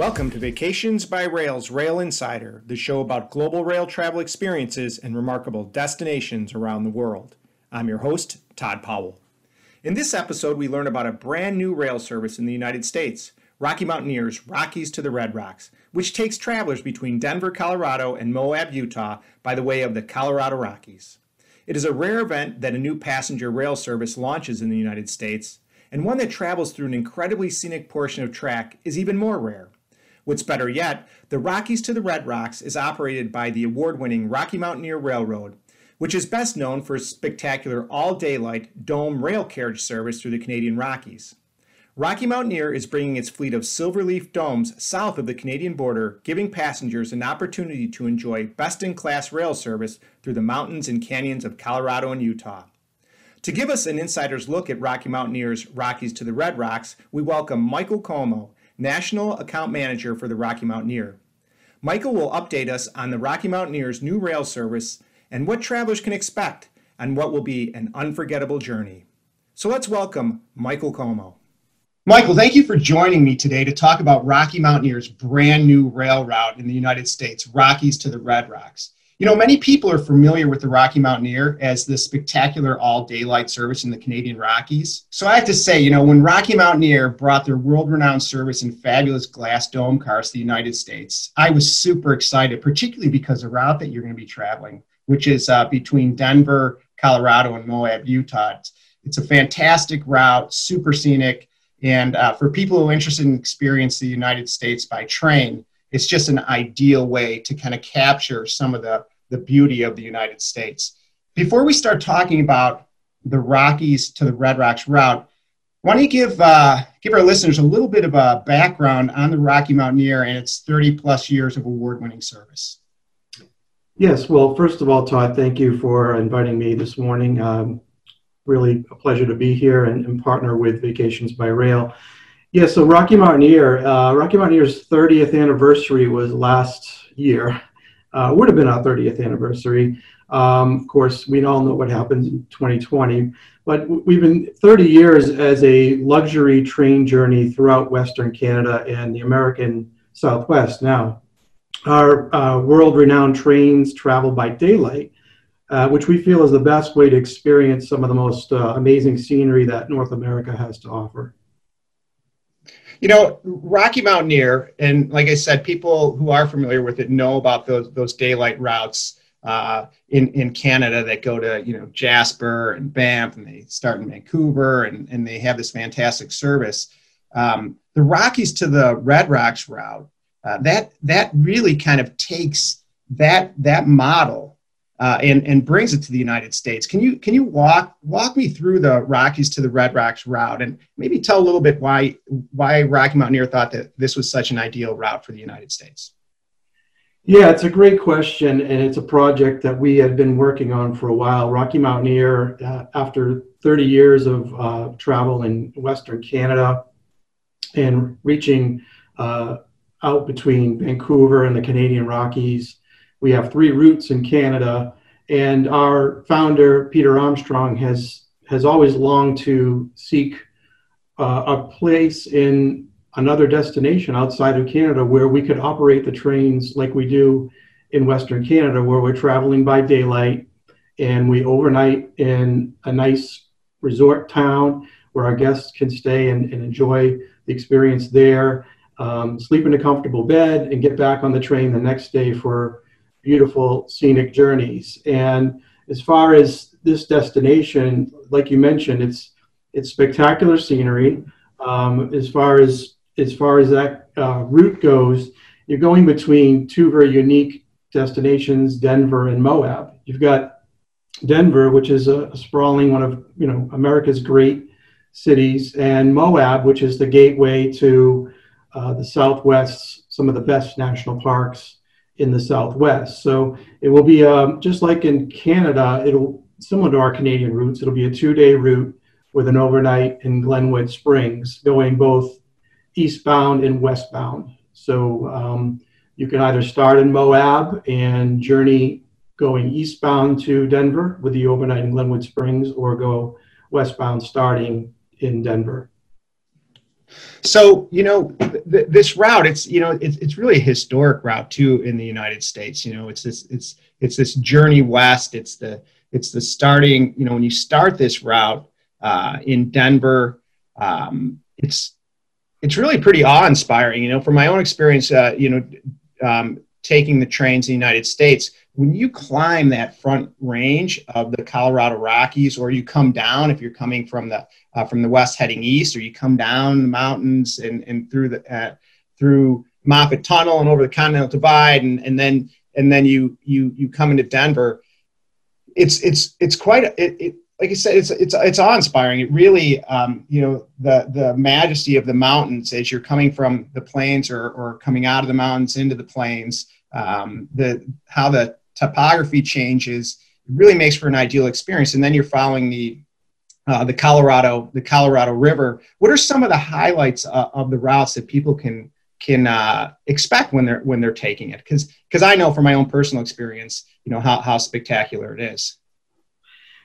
Welcome to Vacations by Rail's Rail Insider, the show about global rail travel experiences and remarkable destinations around the world. I'm your host, Todd Powell. In this episode, we learn about a brand new rail service in the United States, Rocky Mountaineers Rockies to the Red Rocks, which takes travelers between Denver, Colorado and Moab, Utah by the way of the Colorado Rockies. It is a rare event that a new passenger rail service launches in the United States, and one that travels through an incredibly scenic portion of track is even more rare. What's better yet, the Rockies to the Red Rocks is operated by the award winning Rocky Mountaineer Railroad, which is best known for its spectacular all daylight dome rail carriage service through the Canadian Rockies. Rocky Mountaineer is bringing its fleet of silverleaf domes south of the Canadian border, giving passengers an opportunity to enjoy best in class rail service through the mountains and canyons of Colorado and Utah. To give us an insider's look at Rocky Mountaineer's Rockies to the Red Rocks, we welcome Michael Comeau, National Account Manager for the Rocky Mountaineer. Michael will update us on the Rocky Mountaineer's new rail service and what travelers can expect on what will be an unforgettable journey. So let's welcome Michael Comeau. Michael, thank you for joining me today to talk about Rocky Mountaineer's brand new rail route in the United States, Rockies to the Red Rocks. You know, many people are familiar with the Rocky Mountaineer as the spectacular all daylight service in the Canadian Rockies. So I have to say, you know, when Rocky Mountaineer brought their world renowned service in fabulous glass dome cars to the United States, I was super excited, particularly because the route that you're going to be traveling, which is uh, between Denver, Colorado, and Moab, Utah. It's, it's a fantastic route, super scenic. And uh, for people who are interested in experiencing the United States by train, it's just an ideal way to kind of capture some of the, the beauty of the United States. Before we start talking about the Rockies to the Red Rocks route, why don't you give, uh, give our listeners a little bit of a background on the Rocky Mountaineer and its 30 plus years of award winning service? Yes, well, first of all, Todd, thank you for inviting me this morning. Um, really a pleasure to be here and, and partner with Vacations by Rail. Yeah, so Rocky Mountaineer, uh, Rocky Mountaineer's 30th anniversary was last year. Uh, would have been our 30th anniversary. Um, of course, we all know what happened in 2020, but we've been 30 years as a luxury train journey throughout Western Canada and the American Southwest. Now, our uh, world-renowned trains travel by daylight, uh, which we feel is the best way to experience some of the most uh, amazing scenery that North America has to offer. You know, Rocky Mountaineer, and like I said, people who are familiar with it know about those those daylight routes uh, in in Canada that go to you know Jasper and Banff, and they start in Vancouver, and and they have this fantastic service. Um, the Rockies to the Red Rocks route, uh, that that really kind of takes that that model uh, and and brings it to the United States. Can you can you walk walk me through the Rockies to the Red Rocks route, and maybe tell a little bit why why Rocky Mountaineer thought that this was such an ideal route for the United States? Yeah, it's a great question, and it's a project that we had been working on for a while. Rocky Mountaineer, uh, after 30 years of uh, travel in Western Canada and reaching uh, out between Vancouver and the Canadian Rockies we have three routes in Canada, and our founder Peter Armstrong has has always longed to seek uh, a place in another destination outside of Canada where we could operate the trains like we do in Western Canada, where we're traveling by daylight and we overnight in a nice resort town where our guests can stay and, and enjoy the experience there, um, sleep in a comfortable bed, and get back on the train the next day for beautiful scenic journeys. And as far as this destination, like you mentioned, it's it's spectacular scenery. Um, as far as as far as that uh, route goes, you're going between two very unique destinations, Denver and Moab. You've got Denver, which is a, a sprawling one of you know America's great cities, and Moab, which is the gateway to uh, the Southwest, some of the best national parks in the Southwest. So it will be um, just like in Canada, it'll similar to our Canadian routes. It'll be a two-day route with an overnight in Glenwood Springs, going both eastbound and westbound. So um, you can either start in Moab and journey going eastbound to Denver with the overnight in Glenwood Springs, or go westbound starting in Denver. So you know th- this route, it's you know it's it's really a historic route too in the United States. You know, it's this it's it's this journey west. It's the it's the starting. You know, when you start this route uh, in Denver, um, it's it's really pretty awe inspiring. You know, from my own experience, uh, you know, um, taking the trains in the United States, when you climb that front range of the Colorado Rockies, or you come down if you're coming from the uh, from the west heading east, or you come down the mountains and, and through the uh, through Moffat Tunnel and over the Continental Divide, and, and then and then you you you come into Denver. It's it's it's quite it, it like I said, it's it's it's awe inspiring. It really, um, you know, the the majesty of the mountains as you're coming from the plains or or coming out of the mountains into the plains. Um, the how the topography changes really makes for an ideal experience. And then you're following the uh, the Colorado the Colorado River. What are some of the highlights uh, of the routes that people can can uh, expect when they're when they're taking it? Because because I know from my own personal experience, you know how how spectacular it is.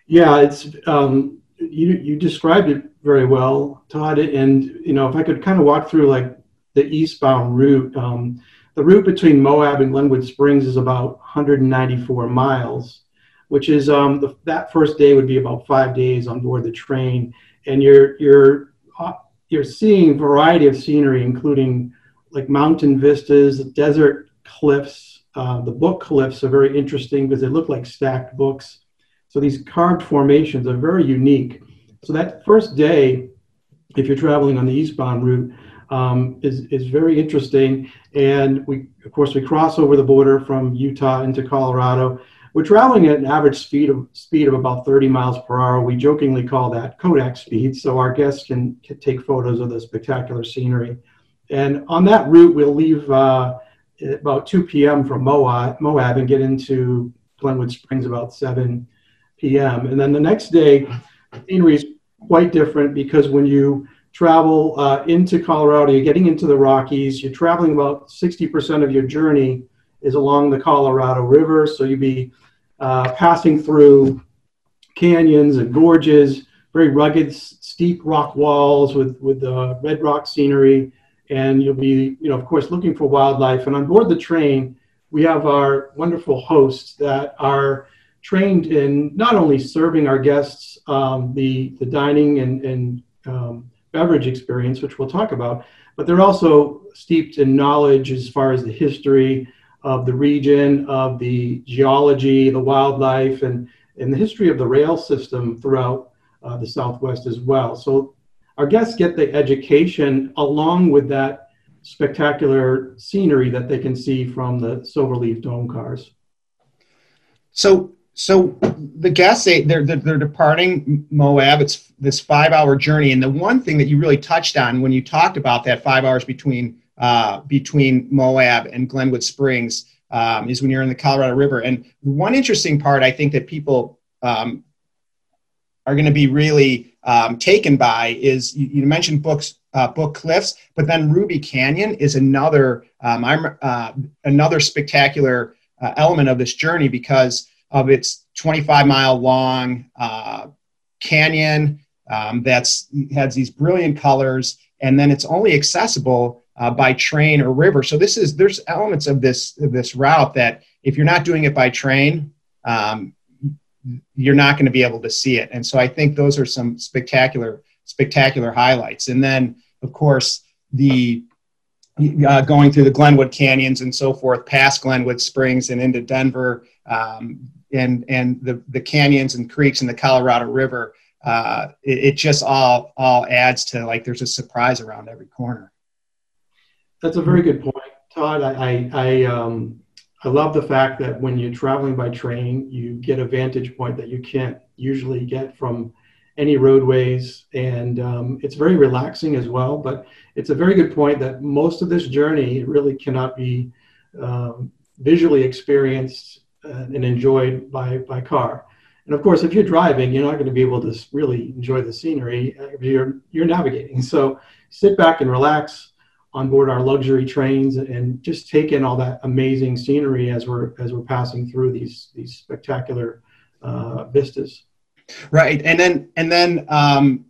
Yeah, it's um, you you described it very well, Todd. And you know, if I could kind of walk through like the eastbound route, um, the route between Moab and Glenwood Springs is about 194 miles, which is um, the, that first day would be about five days on board the train, and you're you're uh, you're seeing variety of scenery, including like mountain vistas, desert cliffs. Uh, the book cliffs are very interesting because they look like stacked books. So these carved formations are very unique. So that first day, if you're traveling on the eastbound route, um, is, is very interesting. And we, of course, we cross over the border from Utah into Colorado. We're traveling at an average speed of speed of about 30 miles per hour. We jokingly call that Kodak speed, so our guests can, can take photos of the spectacular scenery. And on that route, we'll leave uh, about 2 p.m. from Moab, Moab and get into Glenwood Springs about 7 p.m. And then the next day, scenery is quite different because when you travel uh, into Colorado, you're getting into the Rockies, you're traveling about 60% of your journey is along the Colorado River. So you'd be uh, passing through canyons and gorges, very rugged, steep rock walls with, with uh, red rock scenery. And you'll be, you know, of course, looking for wildlife. And on board the train, we have our wonderful hosts that are trained in not only serving our guests um, the, the dining and, and um, beverage experience, which we'll talk about, but they're also steeped in knowledge as far as the history of the region, of the geology, the wildlife, and, and the history of the rail system throughout uh, the Southwest as well. So our guests get the education along with that spectacular scenery that they can see from the Silverleaf Dome cars. So so the guests they they're, they're departing moab. It's this five hour journey. And the one thing that you really touched on when you talked about that five hours between uh, between moab and glenwood springs um, is when you're in the colorado river. And one interesting part i think that people um, are going to be really um, taken by is you, you mentioned books uh, book cliffs but then ruby canyon is another um, I'm, uh, another spectacular uh, element of this journey because of its 25 mile long uh, canyon um, that's has these brilliant colors and then it's only accessible uh, by train or river. So this is there's elements of this of this route that if you're not doing it by train um, you're not going to be able to see it. And so i think those are some spectacular spectacular highlights. And then of course the uh, going through the Glenwood canyons and so forth, past Glenwood Springs and into Denver, um, and and the the canyons and creeks and the Colorado River. Uh, it, it, just all all adds to like there's a surprise around every corner. That's a very good point, Todd. I I, I um, I love the fact that when you're traveling by train, you get a vantage point that you can't usually get from any roadways, and um, it's very relaxing as well. But it's a very good point that most of this journey really cannot be um, visually experienced and enjoyed by by car. And of course, if you're driving, you're not going to be able to really enjoy the scenery. Uh, you're you're navigating. So sit back and relax on board our luxury trains and just take in all that amazing scenery as we're as we're passing through these these spectacular uh, vistas. Right, and then and then um,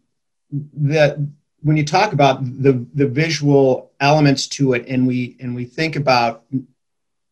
the when you talk about the the visual elements to it, and we and we think about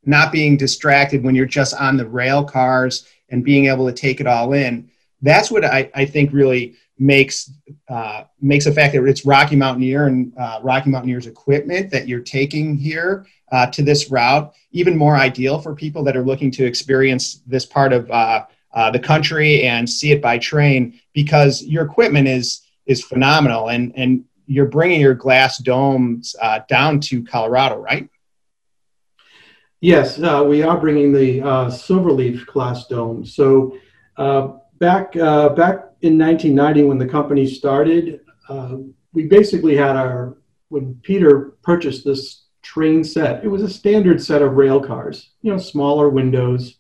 not being distracted when you're just on the rail cars and being able to take it all in, that's what I, I think really makes uh, makes the fact that it's Rocky Mountaineer and uh, Rocky Mountaineer's equipment that you're taking here uh, to this route even more ideal for people that are looking to experience this part of uh, uh, the country and see it by train because your equipment is is phenomenal and and you're bringing your glass domes uh, down to Colorado, right? Yes, we are bringing the Silverleaf class dome. So back back in 1990, when the company started, uh, we basically had our, when Peter purchased this train set, it was a standard set of rail cars, you know, smaller windows,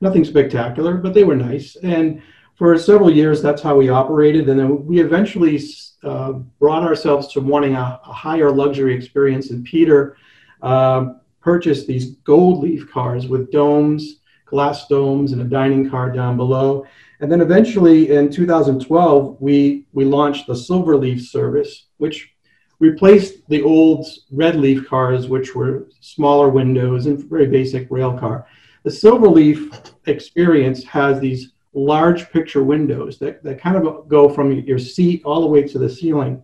nothing spectacular, but they were nice. And for several years, that's how we operated. And then we eventually uh, brought ourselves to wanting a, a, higher luxury experience. And Peter uh, purchased these gold leaf cars with domes, glass domes, and a dining car down below. And then eventually in 2012, we, we launched the silver leaf service, which replaced the old red leaf cars, which were smaller windows and very basic rail car. The silver leaf experience has these large picture windows that, that kind of go from your seat all the way to the ceiling.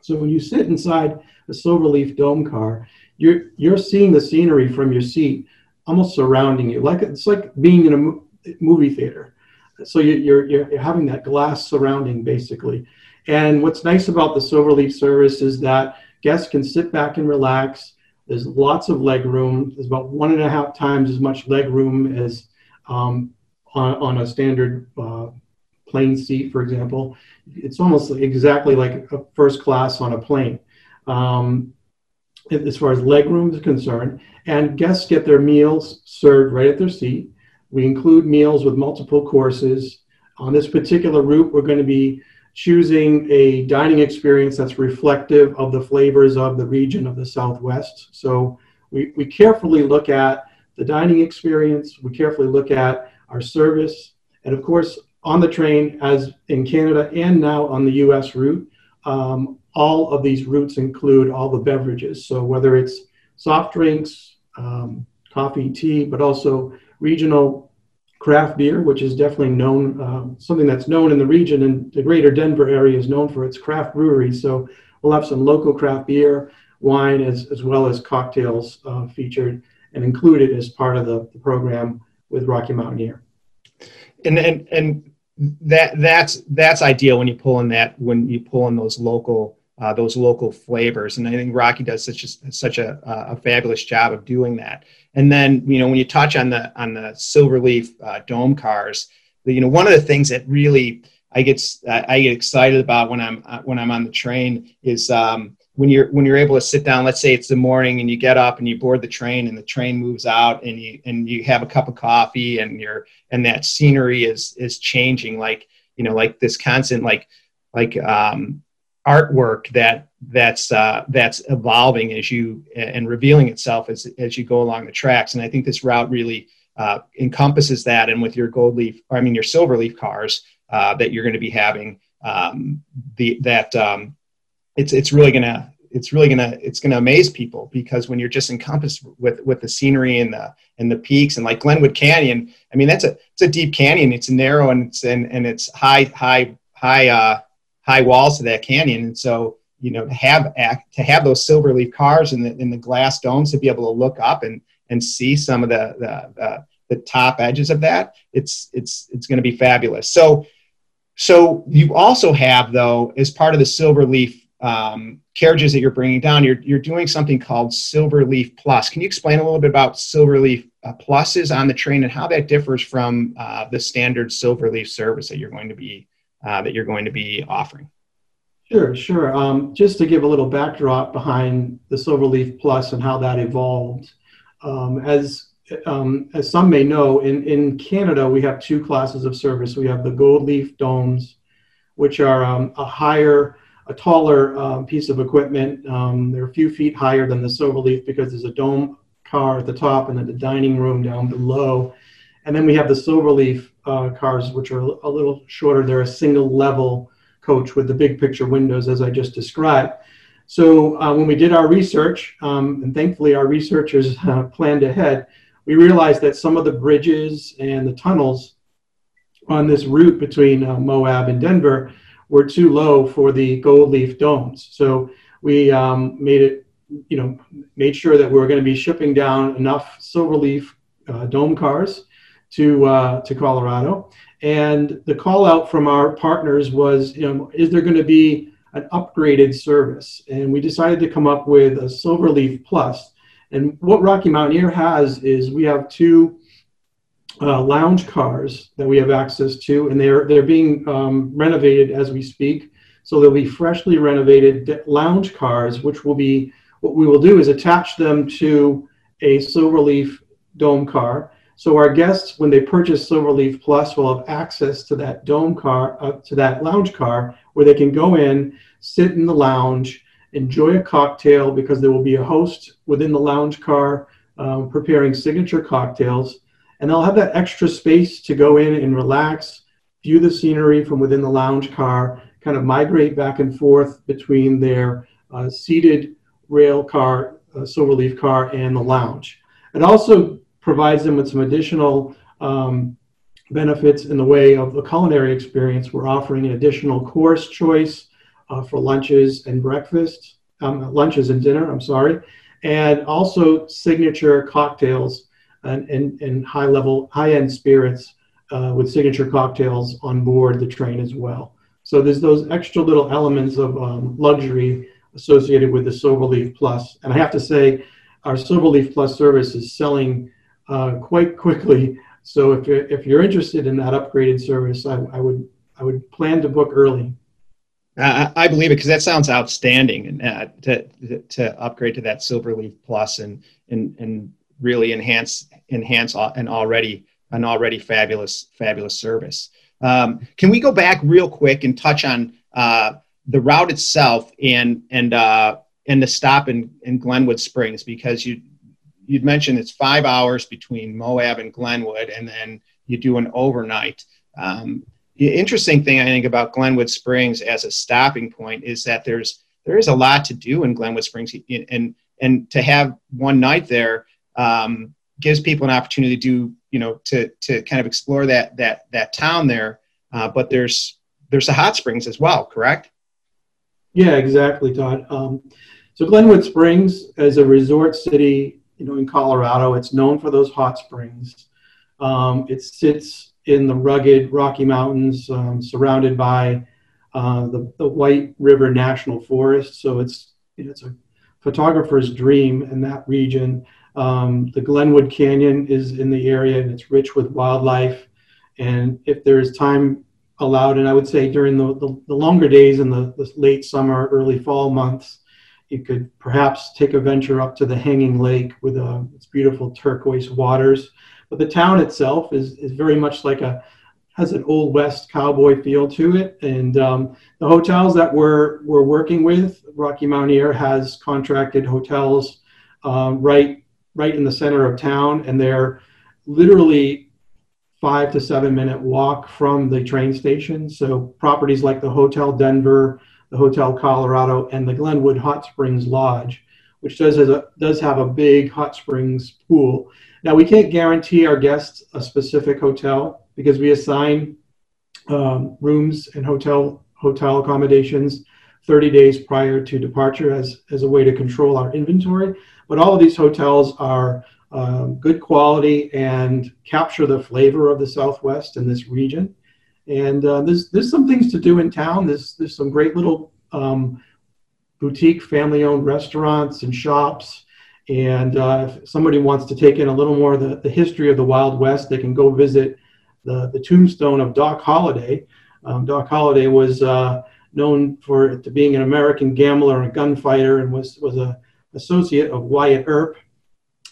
So when you sit inside a silver leaf dome car, you're, you're seeing the scenery from your seat almost surrounding you. Like it's like being in a movie theater so you're, you're, you're having that glass surrounding basically. And what's nice about the Silverleaf service is that guests can sit back and relax. There's lots of leg room. There's about one and a half times as much leg room as um, on, on, a standard uh, plane seat, for example. It's almost exactly like a first class on a plane. Um, as far as leg room is concerned, and guests get their meals served right at their seat. We include meals with multiple courses. On this particular route, we're going to be choosing a dining experience that's reflective of the flavors of the region of the Southwest. So we, we carefully look at the dining experience, we carefully look at our service, and of course, on the train, as in Canada and now on the US route, um, all of these routes include all the beverages. So whether it's soft drinks, um, coffee, tea, but also regional craft beer, which is definitely known, um, something that's known in the region and the greater Denver area is known for its craft breweries. So we'll have some local craft beer, wine, as, as well as cocktails uh, featured and included as part of the, the program with Rocky Mountaineer. And, and, and that that's that's ideal when you pull in that when you pull in those local uh, those local flavors. And I think Rocky does such a, such a, a, fabulous job of doing that. And then, you know, when you touch on the on the Silverleaf uh, dome cars, the, you know, one of the things that really I get I get excited about when I'm uh, when I'm on the train is um, when you're when you're able to sit down. Let's say it's the morning and you get up and you board the train and the train moves out and you and you have a cup of coffee and you're and that scenery is is changing like you know like this constant like like um, artwork that that's uh, that's evolving as you and revealing itself as as you go along the tracks. And I think this route really uh, encompasses that. And with your gold leaf, I mean your silver leaf cars uh, that you're going to be having, um, the that um, it's it's really going to it's really gonna it's gonna amaze people because when you're just encompassed with with the scenery and the and the peaks and like Glenwood Canyon, I mean that's a it's a deep canyon. It's narrow and it's and, and it's high high high uh, high walls to that canyon. And so, you know, to have act, to have those silver leaf cars in the in the glass domes to be able to look up and and see some of the the, the, top edges of that, it's it's it's going to be fabulous. So so you also have though, as part of the silver leaf um, carriages that you're bringing down, you're you're doing something called Silverleaf Plus. Can you explain a little bit about Silverleaf uh, Pluses on the train and how that differs from uh, the standard Silverleaf service that you're going to be uh, that you're going to be offering? Sure, sure. Um, just to give a little backdrop behind the Silverleaf Plus and how that evolved. Um, as um, as some may know, in, in Canada, we have two classes of service. We have the gold leaf domes, which are um, a higher, a taller um, piece of equipment. Um, they're a few feet higher than the Silverleaf because there's a dome car at the top and then the dining room down below. And then we have the Silverleaf uh, cars, which are a little shorter. They're a single level coach with the big picture windows as I just described. So uh, when we did our research, um, and thankfully our researchers uh, planned ahead, we realized that some of the bridges and the tunnels on this route between uh, Moab and Denver were too low for the gold leaf domes. So we um, made it, you know, made sure that we were going to be shipping down enough silverleaf uh, dome cars to uh, to Colorado. And the call out from our partners was, you know, is there going to be an upgraded service? And we decided to come up with a Silverleaf Plus. And what Rocky Mountaineer has is we have two uh, lounge cars that we have access to, and they're they're being um, renovated as we speak. So they'll be freshly renovated lounge cars, which will be what we will do is attach them to a Silverleaf dome car. So our guests, when they purchase Silverleaf Plus, will have access to that dome car, uh, to that lounge car, where they can go in, sit in the lounge, enjoy a cocktail because there will be a host within the lounge car um, preparing signature cocktails and they'll have that extra space to go in and relax, view the scenery from within the lounge car, kind of migrate back and forth between their uh, seated rail car, uh, Silverleaf car, and the lounge. It also provides them with some additional um, benefits in the way of the culinary experience. We're offering an additional course choice uh, for lunches and breakfast, um, lunches and dinner, I'm sorry, and also signature cocktails and, and, and high level, high end spirits uh, with signature cocktails on board the train as well. So there's those extra little elements of um, luxury associated with the Silverleaf Plus. And I have to say, our Silverleaf Plus service is selling uh, quite quickly. So if you're, if you're interested in that upgraded service, I, I would I would plan to book early. I, I believe it because that sounds outstanding, and uh, to to upgrade to that Silverleaf Plus and and and really enhance enhance an already an already fabulous fabulous service. Um, can we go back real quick and touch on uh, the route itself and and uh, and the stop in, in Glenwood Springs because you you'd mentioned it's five hours between Moab and Glenwood and then you do an overnight. Um, the interesting thing I think about Glenwood Springs as a stopping point is that there's there is a lot to do in Glenwood Springs and and to have one night there um, gives people an opportunity to do you know to to kind of explore that that that town there. Uh, but there's there's the hot springs as well correct? Yeah exactly todd. Um, so glenwood springs as a resort city you know in colorado it's known for those hot springs. Um, it sits in the rugged rocky mountains um, surrounded by uh, the, the white river national forest. So it's you know, it's a photographer's dream in that region. Um, the Glenwood Canyon is in the area and it's rich with wildlife. And if there's time allowed, and I would say during the, the, the longer days in the, the, late summer, early fall months, you could perhaps take a venture up to the Hanging Lake with uh, its beautiful turquoise waters. But the town itself is, is very much like a has an old west cowboy feel to it. And um, the hotels that we're we're working with, Rocky Mountaineer has contracted hotels um, right right in the center of town, and they're literally five to seven minute walk from the train station. So properties like the Hotel Denver, the Hotel Colorado, and the Glenwood Hot Springs Lodge, which does has a, does have a big hot springs pool. Now we can't guarantee our guests a specific hotel because we assign um, rooms and hotel hotel accommodations 30 days prior to departure as, as a way to control our inventory. But all of these hotels are um, good quality and capture the flavor of the Southwest in this region. And uh, there's, there's some things to do in town. There's, there's some great little um, boutique family owned restaurants and shops. And uh, if somebody wants to take in a little more of the, the history of the Wild West, they can go visit the, the tombstone of Doc Holliday. Um, Doc Holliday was uh, known for to being an American gambler and gunfighter and was, was a associate of Wyatt Earp.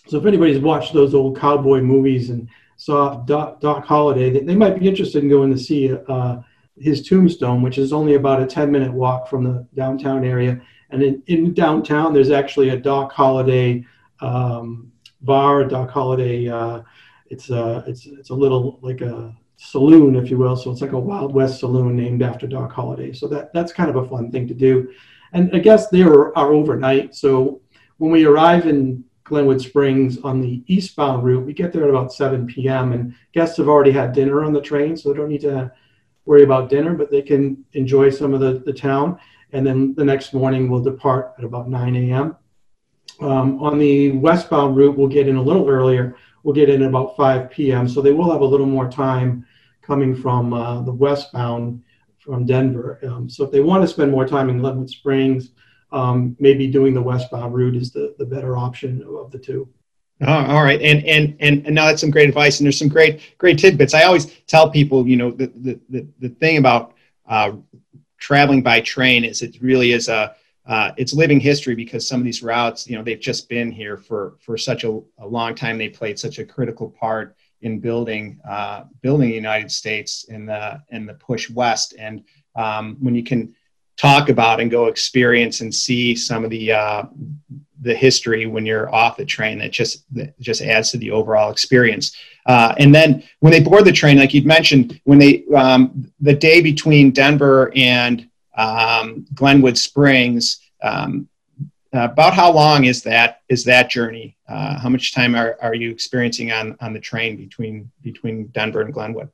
So if anybody's watched those old cowboy movies and saw Doc, Doc Holliday, they, they, might be interested in going to see uh, his tombstone, which is only about a 10 minute walk from the downtown area. And in, in downtown, there's actually a Doc Holliday um, bar, Doc Holliday. Uh, it's a, it's, it's a little like a saloon, if you will. So it's like a Wild West saloon named after Doc Holliday. So that that's kind of a fun thing to do. And I guess they are, are overnight. So when we arrive in Glenwood Springs on the eastbound route, we get there at about 7 p.m. and guests have already had dinner on the train, so they don't need to worry about dinner, but they can enjoy some of the, the town. And then the next morning we'll depart at about 9 a.m. Um, on the westbound route, we'll get in a little earlier. We'll get in about 5 p.m. So they will have a little more time coming from uh, the westbound from Denver. Um, so if they want to spend more time in Glenwood Springs, um, maybe doing the westbound route is the, the better option of the two. Oh, all right, and and and and now that's some great advice, and there's some great great tidbits. I always tell people, you know, the the the, the thing about uh, traveling by train is it really is a uh, it's living history because some of these routes, you know, they've just been here for for such a, a long time. They played such a critical part in building uh, building the United States in the in the push west. And um, when you can talk about and go experience and see some of the uh, the history when you're off the train, that just that just adds to the overall experience. Uh, and then when they board the train, like you'd mentioned, when they um, the day between Denver and um, Glenwood Springs. Um, uh, about how long is that is that journey? Uh, how much time are, are you experiencing on, on the train between between Denver and Glenwood?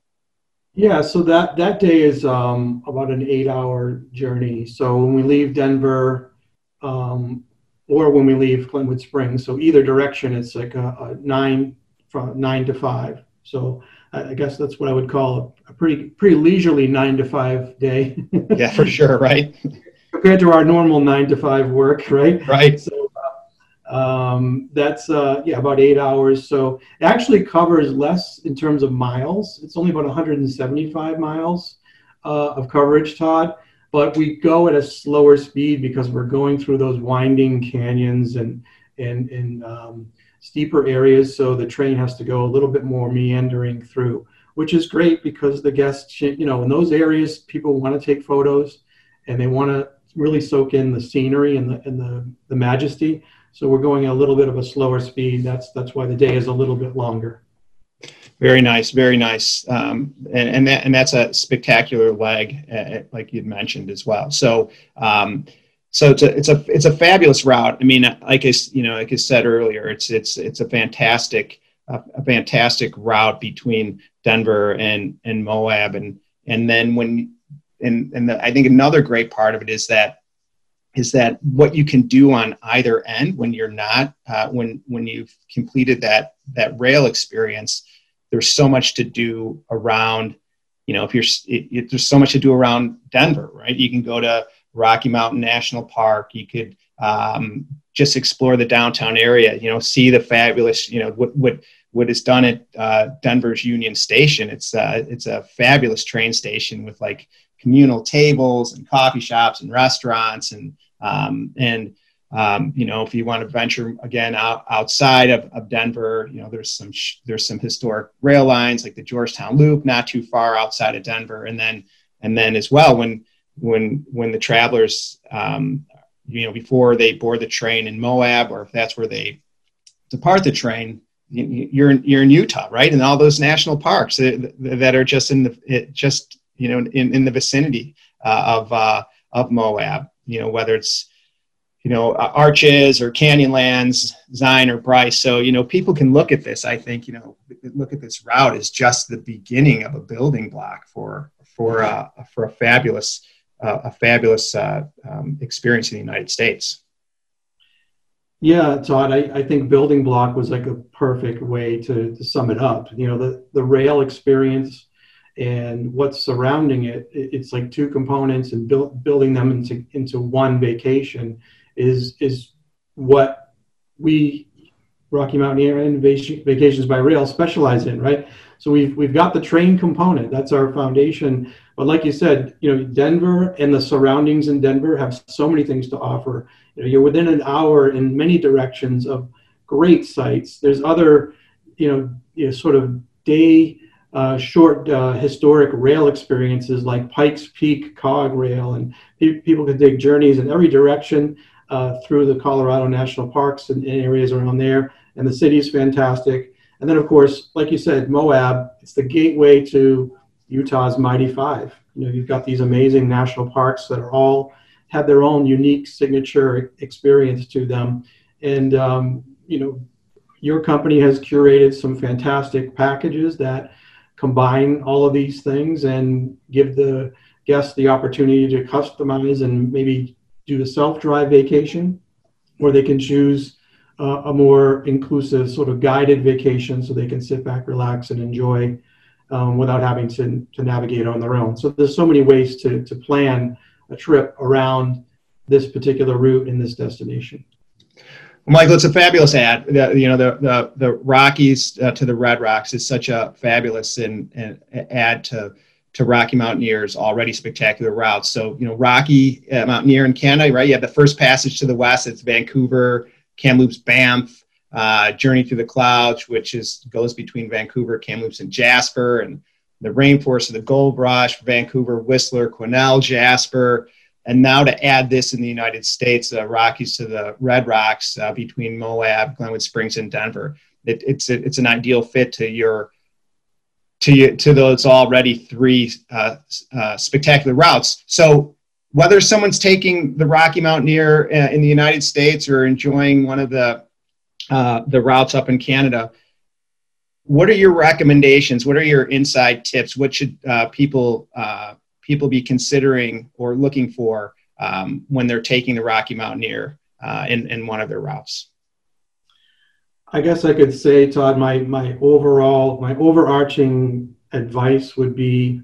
Yeah, so that that day is um, about an eight-hour journey. So when we leave Denver, um, or when we leave Glenwood Springs, so either direction, it's like a, a nine from nine to five. So I guess that's what I would call a, a pretty pretty leisurely nine to five day. yeah, for sure, right? Compared to our normal nine to five work, right? Right. So um, that's uh, yeah about eight hours. So it actually covers less in terms of miles. It's only about 175 miles uh, of coverage, Todd. But we go at a slower speed because we're going through those winding canyons and and and um, steeper areas. So the train has to go a little bit more meandering through, which is great because the guests, you know, in those areas, people want to take photos and they want to really soak in the scenery and the and the, the majesty. So we're going a little bit of a slower speed. That's that's why the day is a little bit longer. Very nice, very nice, um, and and, that, and that's a spectacular leg, uh, like you'd mentioned as well. So. Um, so it's a it's a it's a fabulous route. I mean, like I you know like I said earlier, it's it's it's a fantastic a, a fantastic route between Denver and and Moab, and and then when and and the, I think another great part of it is that is that what you can do on either end when you're not uh, when when you've completed that that rail experience there's so much to do around you know if you're it, it, there's so much to do around denver right? You can go to rocky mountain national park. You could um, just explore the downtown area you know see the fabulous you know what what what is done at uh, denver's union station. It's uh, it's a fabulous train station with like communal tables and coffee shops and restaurants and um, and um, you know, if you want to venture again out, outside of, of Denver, you know, there's some sh- there's some historic rail lines like the Georgetown Loop, not too far outside of Denver, and then and then as well when when when the travelers, um, you know, before they board the train in Moab, or if that's where they depart the train, you're in, you're in Utah, right? And all those national parks that, are just in the just you know in, in the vicinity uh, of uh, of Moab you know, whether it's, you know, uh, Arches or Canyonlands, Zion or Bryce. So, you know, people can look at this, I think, you know, look at this route as just the beginning of a building block for, for, uh, for a fabulous, uh, a fabulous uh, um, experience in the United States. Yeah, Todd, I, I think building block was like a perfect way to, to sum it up. You know, the, the rail experience and what's surrounding it it's like two components and build, building them into into one vacation is is what we Rocky Mountaineer and vacations by rail specialize in right? So we've we've got the train component. That's our foundation. But like you said you know denver and the surroundings in denver have so many things to offer. You know you're within an hour in many directions of great sites. There's other you know, you know sort of day uh, short uh, historic rail experiences like Pikes Peak Cog Rail, and pe- people can take journeys in every direction uh, through the Colorado National Parks and, and, areas around there. And the city is fantastic. And then, of course, like you said, Moab, it's the gateway to Utah's Mighty Five. You know, you've got these amazing national parks that are all have their own unique signature experience to them. And, um, you know, your company has curated some fantastic packages that combine all of these things and give the guests the opportunity to customize and maybe do a self-drive vacation, or they can choose uh, a more inclusive sort of guided vacation so they can sit back, relax, and enjoy um, without having to, to navigate on their own. So there's so many ways to, to plan a trip around this particular route in this destination. Michael, it's a fabulous ad. The, you know, the the, the Rockies uh, to the Red Rocks is such a fabulous and, and add to to Rocky Mountaineers already spectacular routes. So, you know, Rocky uh, Mountaineer in Canada, right? You have the first passage to the west. It's Vancouver, Kamloops, Banff, uh, Journey Through the Clouds, which is goes between Vancouver, Kamloops, and Jasper, and the Rainforest of the Gold Rush, Vancouver, Whistler, Quesnel, Jasper, and now to add this in the United States, the uh, Rockies to the Red Rocks uh, between Moab, Glenwood Springs, and Denver. It, it's a, it's an ideal fit to your to you, to those already three uh, uh, spectacular routes. So whether someone's taking the Rocky Mountaineer uh, in the United States or enjoying one of the uh, the routes up in Canada, what are your recommendations? What are your inside tips? What should people people be considering or looking for um, when they're taking the Rocky Mountaineer in in one of their routes? I guess I could say, Todd, my my overall my overarching advice would be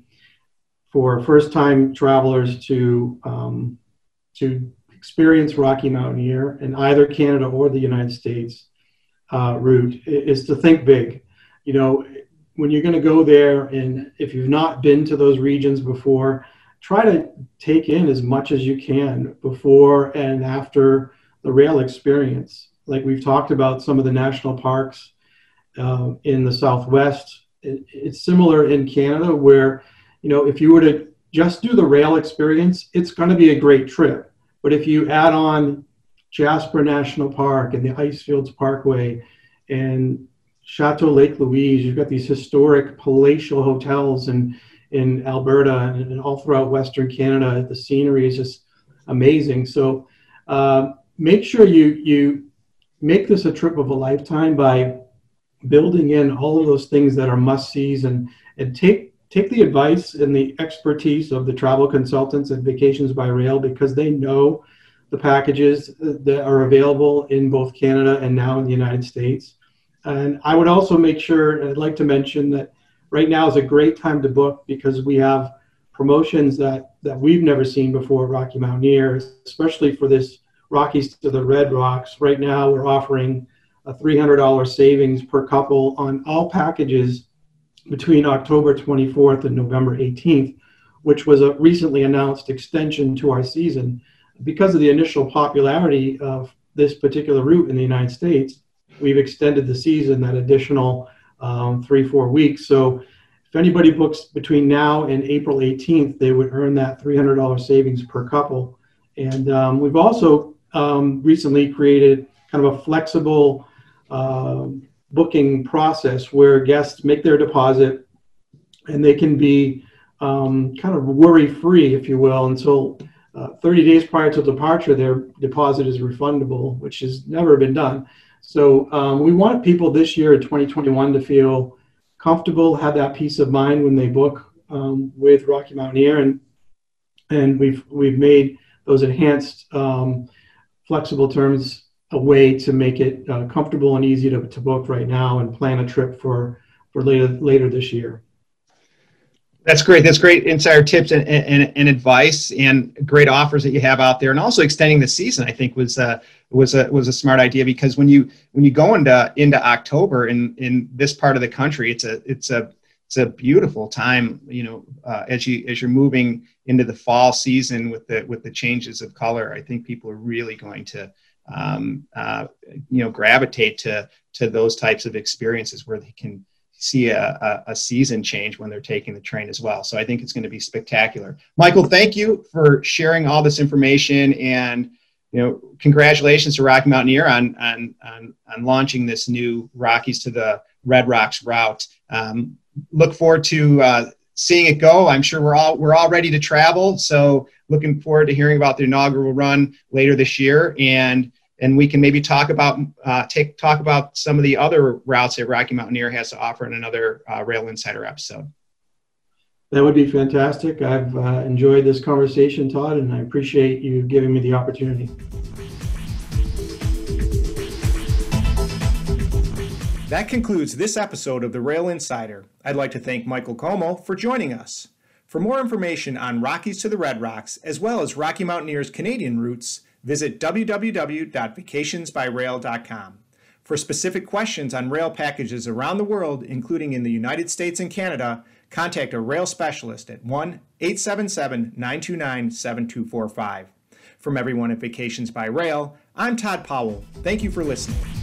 for first time travelers to um, to experience Rocky Mountaineer in either Canada or the United States uh, route is to think big. You know, when you're going to go there, and if you've not been to those regions before, try to take in as much as you can before and after the rail experience like we've talked about some of the national parks uh, in the Southwest. It, it's similar in Canada where, you know, if you were to just do the rail experience, it's going to be a great trip. But if you add on Jasper National Park and the Icefields Parkway and Chateau Lake Louise, you've got these historic palatial hotels in, in Alberta and, and all throughout Western Canada. The scenery is just amazing. So uh, make sure you, you make this a trip of a lifetime by building in all of those things that are must sees and and take take the advice and the expertise of the travel consultants at Vacations by Rail because they know the packages that are available in both Canada and now in the United States. And I would also make sure, I'd like to mention that right now is a great time to book because we have promotions that, that we've never seen before Rocky Mountaineer, especially for this Rockies to the Red Rocks. Right now, we're offering a $300 savings per couple on all packages between October 24th and November 18th, which was a recently announced extension to our season. Because of the initial popularity of this particular route in the United States, we've extended the season that additional um, three, four weeks. So if anybody books between now and April 18th, they would earn that $300 savings per couple. And um, we've also um, recently created kind of a flexible uh, booking process where guests make their deposit and they can be um, kind of worry free, if you will, until uh, 30 days prior to departure, their deposit is refundable, which has never been done. So um, we want people this year in 2021 to feel comfortable, have that peace of mind when they book um, with Rocky Mountaineer, and and we've we've made those enhanced um, flexible terms a way to make it uh, comfortable and easy to, to book right now and plan a trip for for later later this year. That's great. That's great insider tips and, and, and, advice and great offers that you have out there. And also extending the season, I think was uh, was a was a smart idea because when you when you go into into October in in this part of the country, it's a it's a it's a beautiful time. You know, uh, as you as you're moving into the fall season with the with the changes of color, I think people are really going to um, uh, you know gravitate to to those types of experiences where they can see a, a, season change when they're taking the train as well. So I think it's going to be spectacular. Michael, thank you for sharing all this information and you know congratulations to Rocky Mountaineer on on on, on launching this new Rockies to the Red Rocks route. Um, look forward to uh, seeing it go. I'm sure we're all we're all ready to travel. So looking forward to hearing about the inaugural run later this year, and and we can maybe talk about uh, take talk about some of the other routes that Rocky Mountaineer has to offer in another uh, Rail Insider episode. That would be fantastic. I've uh, enjoyed this conversation, Todd, and I appreciate you giving me the opportunity. That concludes this episode of the Rail Insider. I'd like to thank Michael Comeau for joining us. For more information on Rockies to the Red Rocks, as well as Rocky Mountaineers' Canadian routes, visit www.vacationsbyrail.com. For specific questions on rail packages around the world, including in the United States and Canada, contact a rail specialist at 1 877 929 7245. From everyone at Vacations by Rail, I'm Todd Powell. Thank you for listening.